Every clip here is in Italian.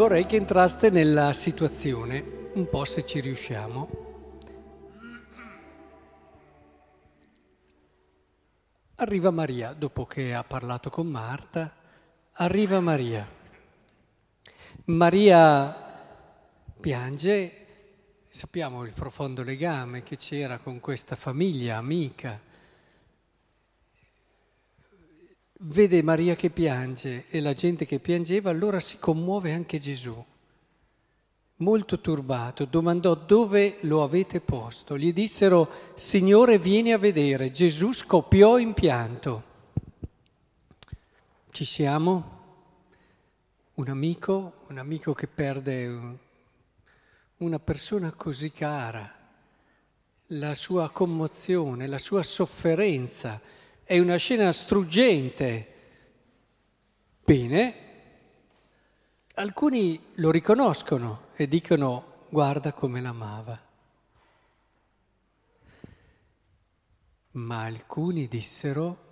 vorrei che entraste nella situazione, un po' se ci riusciamo. Arriva Maria, dopo che ha parlato con Marta, arriva Maria. Maria piange, sappiamo il profondo legame che c'era con questa famiglia amica vede Maria che piange e la gente che piangeva, allora si commuove anche Gesù. Molto turbato, domandò dove lo avete posto. Gli dissero, Signore, vieni a vedere. Gesù scoppiò in pianto. Ci siamo? Un amico, un amico che perde una persona così cara, la sua commozione, la sua sofferenza è una scena struggente. Bene, alcuni lo riconoscono e dicono guarda come l'amava. Ma alcuni dissero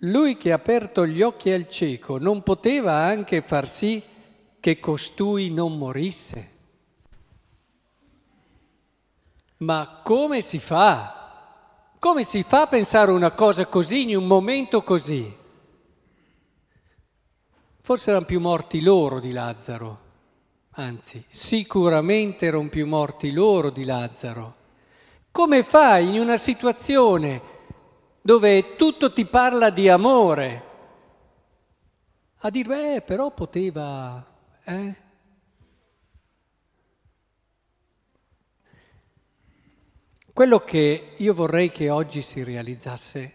lui che ha aperto gli occhi al cieco non poteva anche far sì che costui non morisse? Ma come si fa? Come si fa a pensare una cosa così in un momento così? Forse erano più morti loro di Lazzaro, anzi sicuramente erano più morti loro di Lazzaro. Come fai in una situazione dove tutto ti parla di amore a dire, eh, però poteva, eh? Quello che io vorrei che oggi si realizzasse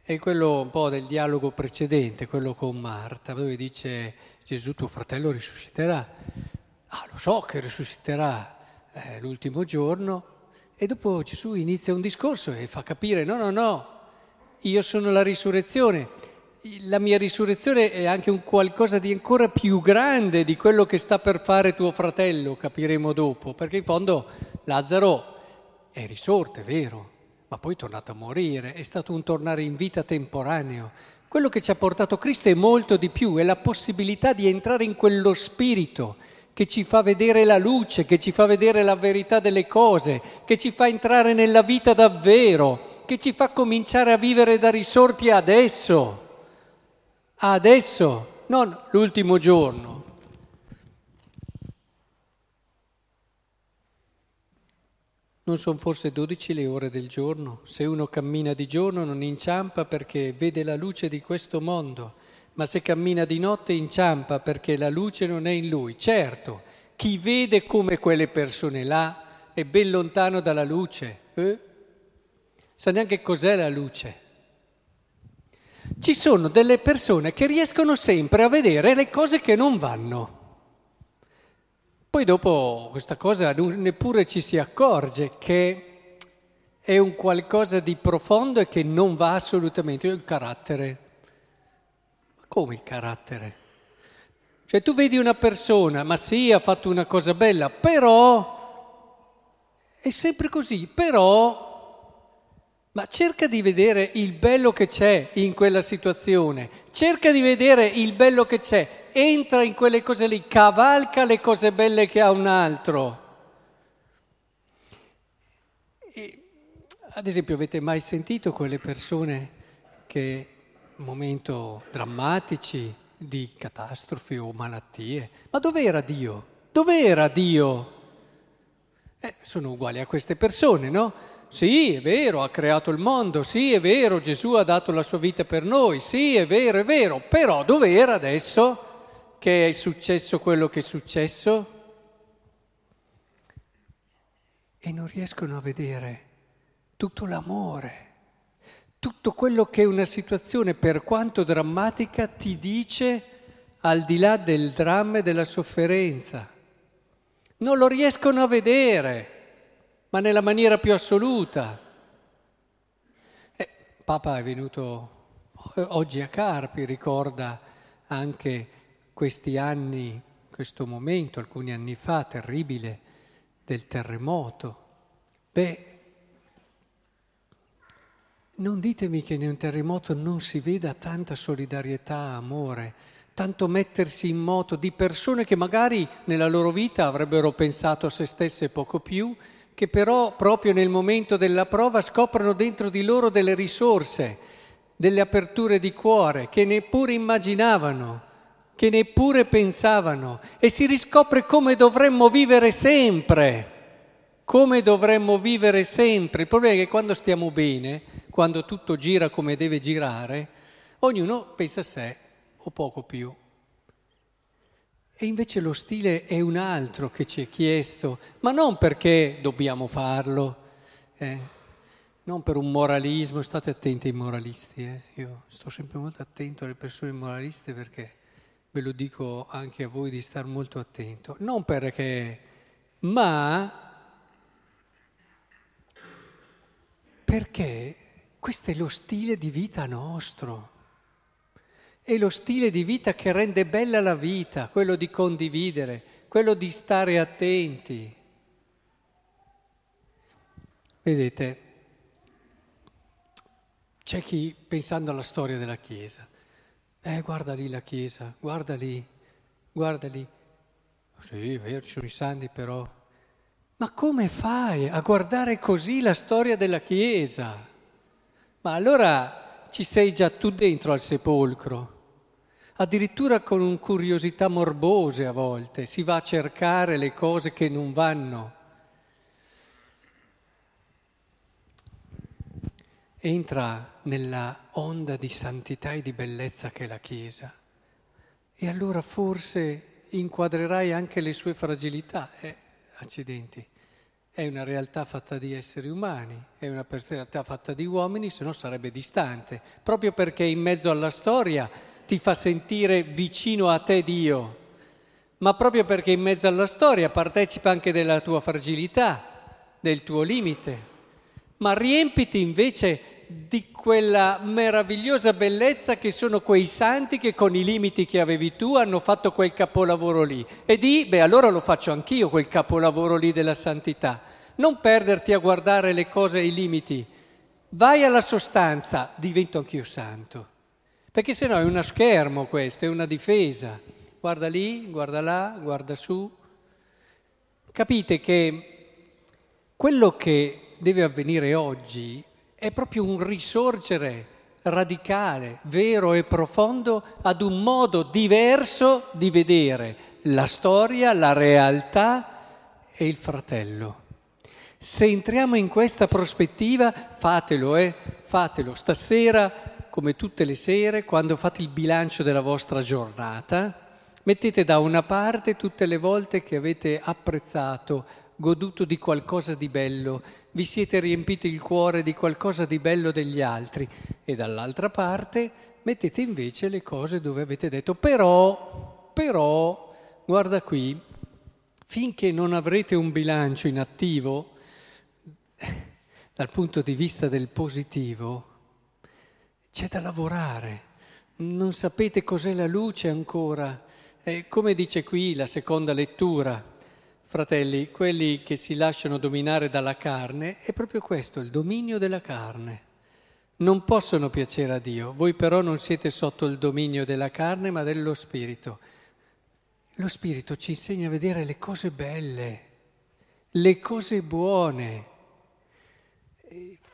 è quello un po' del dialogo precedente, quello con Marta, dove dice Gesù tuo fratello risusciterà. Ah, lo so che risusciterà eh, l'ultimo giorno e dopo Gesù inizia un discorso e fa capire no, no, no, io sono la risurrezione. La mia risurrezione è anche un qualcosa di ancora più grande di quello che sta per fare tuo fratello, capiremo dopo, perché in fondo Lazzaro è risorto, è vero, ma poi è tornato a morire, è stato un tornare in vita temporaneo. Quello che ci ha portato Cristo è molto di più, è la possibilità di entrare in quello spirito che ci fa vedere la luce, che ci fa vedere la verità delle cose, che ci fa entrare nella vita davvero, che ci fa cominciare a vivere da risorti adesso, adesso, non l'ultimo giorno, Non sono forse dodici le ore del giorno? Se uno cammina di giorno non inciampa perché vede la luce di questo mondo, ma se cammina di notte inciampa perché la luce non è in lui. Certo, chi vede come quelle persone là è ben lontano dalla luce. Eh? Sa neanche cos'è la luce. Ci sono delle persone che riescono sempre a vedere le cose che non vanno. Poi dopo questa cosa neppure ci si accorge che è un qualcosa di profondo e che non va assolutamente, il carattere. Ma come il carattere? Cioè tu vedi una persona, ma sì, ha fatto una cosa bella, però è sempre così, però ma cerca di vedere il bello che c'è in quella situazione, cerca di vedere il bello che c'è, entra in quelle cose lì, cavalca le cose belle che ha un altro. E, ad esempio, avete mai sentito quelle persone che in momenti drammatici di catastrofi o malattie, ma dov'era Dio? Dov'era Dio? Eh, sono uguali a queste persone, no? Sì, è vero, ha creato il mondo, sì, è vero, Gesù ha dato la sua vita per noi, sì, è vero, è vero, però dov'era adesso che è successo quello che è successo? E non riescono a vedere tutto l'amore, tutto quello che una situazione, per quanto drammatica, ti dice al di là del dramma e della sofferenza. Non lo riescono a vedere ma nella maniera più assoluta. Eh, Papa è venuto oggi a Carpi, ricorda anche questi anni, questo momento, alcuni anni fa, terribile, del terremoto. Beh, non ditemi che in un terremoto non si veda tanta solidarietà, amore, tanto mettersi in moto di persone che magari nella loro vita avrebbero pensato a se stesse poco più, che però proprio nel momento della prova scoprono dentro di loro delle risorse, delle aperture di cuore che neppure immaginavano, che neppure pensavano e si riscopre come dovremmo vivere sempre, come dovremmo vivere sempre. Il problema è che quando stiamo bene, quando tutto gira come deve girare, ognuno pensa a sé o poco più. E invece lo stile è un altro che ci è chiesto, ma non perché dobbiamo farlo, eh? non per un moralismo, state attenti ai moralisti, eh? io sto sempre molto attento alle persone moraliste perché ve lo dico anche a voi di stare molto attento, non perché, ma perché questo è lo stile di vita nostro. È lo stile di vita che rende bella la vita, quello di condividere, quello di stare attenti. Vedete, c'è chi, pensando alla storia della Chiesa, eh, guarda lì la Chiesa, guarda lì, guarda lì. Sì, è vero, ci sono i santi però. Ma come fai a guardare così la storia della Chiesa? Ma allora ci sei già tu dentro al sepolcro addirittura con curiosità morbose a volte, si va a cercare le cose che non vanno. Entra nella onda di santità e di bellezza che è la Chiesa e allora forse inquadrerai anche le sue fragilità. Eh, accidenti. È una realtà fatta di esseri umani, è una realtà fatta di uomini, se no sarebbe distante, proprio perché in mezzo alla storia ti fa sentire vicino a te Dio, ma proprio perché in mezzo alla storia partecipa anche della tua fragilità, del tuo limite. Ma riempiti invece di quella meravigliosa bellezza che sono quei santi che con i limiti che avevi tu hanno fatto quel capolavoro lì. E di, beh, allora lo faccio anch'io quel capolavoro lì della santità. Non perderti a guardare le cose ai limiti. Vai alla sostanza, divento anch'io santo. Perché se no è uno schermo questo, è una difesa. Guarda lì, guarda là, guarda su. Capite che quello che deve avvenire oggi è proprio un risorgere radicale, vero e profondo ad un modo diverso di vedere la storia, la realtà e il fratello. Se entriamo in questa prospettiva, fatelo, eh, fatelo stasera come tutte le sere, quando fate il bilancio della vostra giornata, mettete da una parte tutte le volte che avete apprezzato, goduto di qualcosa di bello, vi siete riempiti il cuore di qualcosa di bello degli altri e dall'altra parte mettete invece le cose dove avete detto però, però, guarda qui, finché non avrete un bilancio in attivo, dal punto di vista del positivo, c'è da lavorare, non sapete cos'è la luce ancora. E come dice qui la seconda lettura, fratelli, quelli che si lasciano dominare dalla carne, è proprio questo, il dominio della carne. Non possono piacere a Dio, voi però non siete sotto il dominio della carne ma dello Spirito. Lo Spirito ci insegna a vedere le cose belle, le cose buone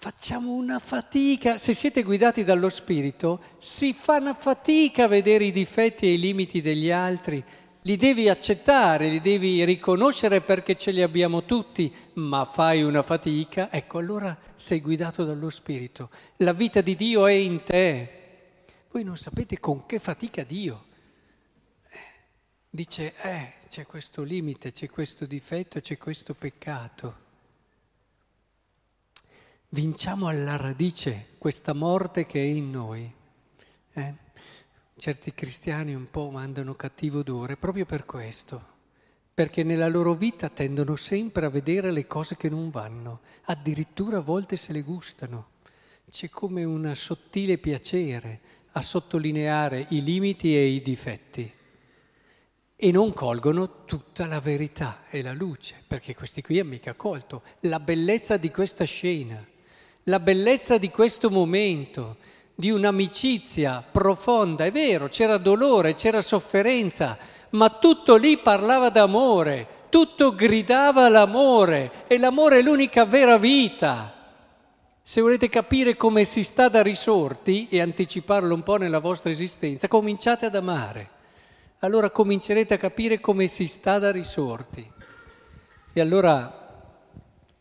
facciamo una fatica, se siete guidati dallo Spirito, si fa una fatica a vedere i difetti e i limiti degli altri, li devi accettare, li devi riconoscere perché ce li abbiamo tutti, ma fai una fatica, ecco allora sei guidato dallo Spirito, la vita di Dio è in te. Voi non sapete con che fatica Dio eh, dice, eh, c'è questo limite, c'è questo difetto, c'è questo peccato vinciamo alla radice questa morte che è in noi. Eh? Certi cristiani un po' mandano cattivo odore proprio per questo, perché nella loro vita tendono sempre a vedere le cose che non vanno, addirittura a volte se le gustano. C'è come un sottile piacere a sottolineare i limiti e i difetti e non colgono tutta la verità e la luce, perché questi qui hanno mica colto la bellezza di questa scena la bellezza di questo momento, di un'amicizia profonda. È vero, c'era dolore, c'era sofferenza, ma tutto lì parlava d'amore, tutto gridava l'amore e l'amore è l'unica vera vita. Se volete capire come si sta da risorti e anticiparlo un po' nella vostra esistenza, cominciate ad amare. Allora comincerete a capire come si sta da risorti. E allora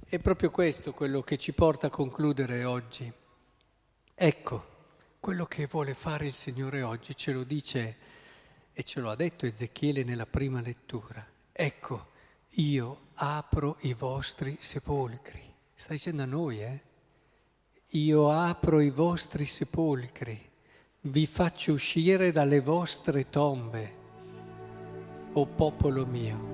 è proprio questo quello che ci porta a concludere oggi. Ecco, quello che vuole fare il Signore oggi ce lo dice e ce lo ha detto Ezechiele nella prima lettura. Ecco, io apro i vostri sepolcri. Sta dicendo a noi, eh? Io apro i vostri sepolcri, vi faccio uscire dalle vostre tombe, o popolo mio.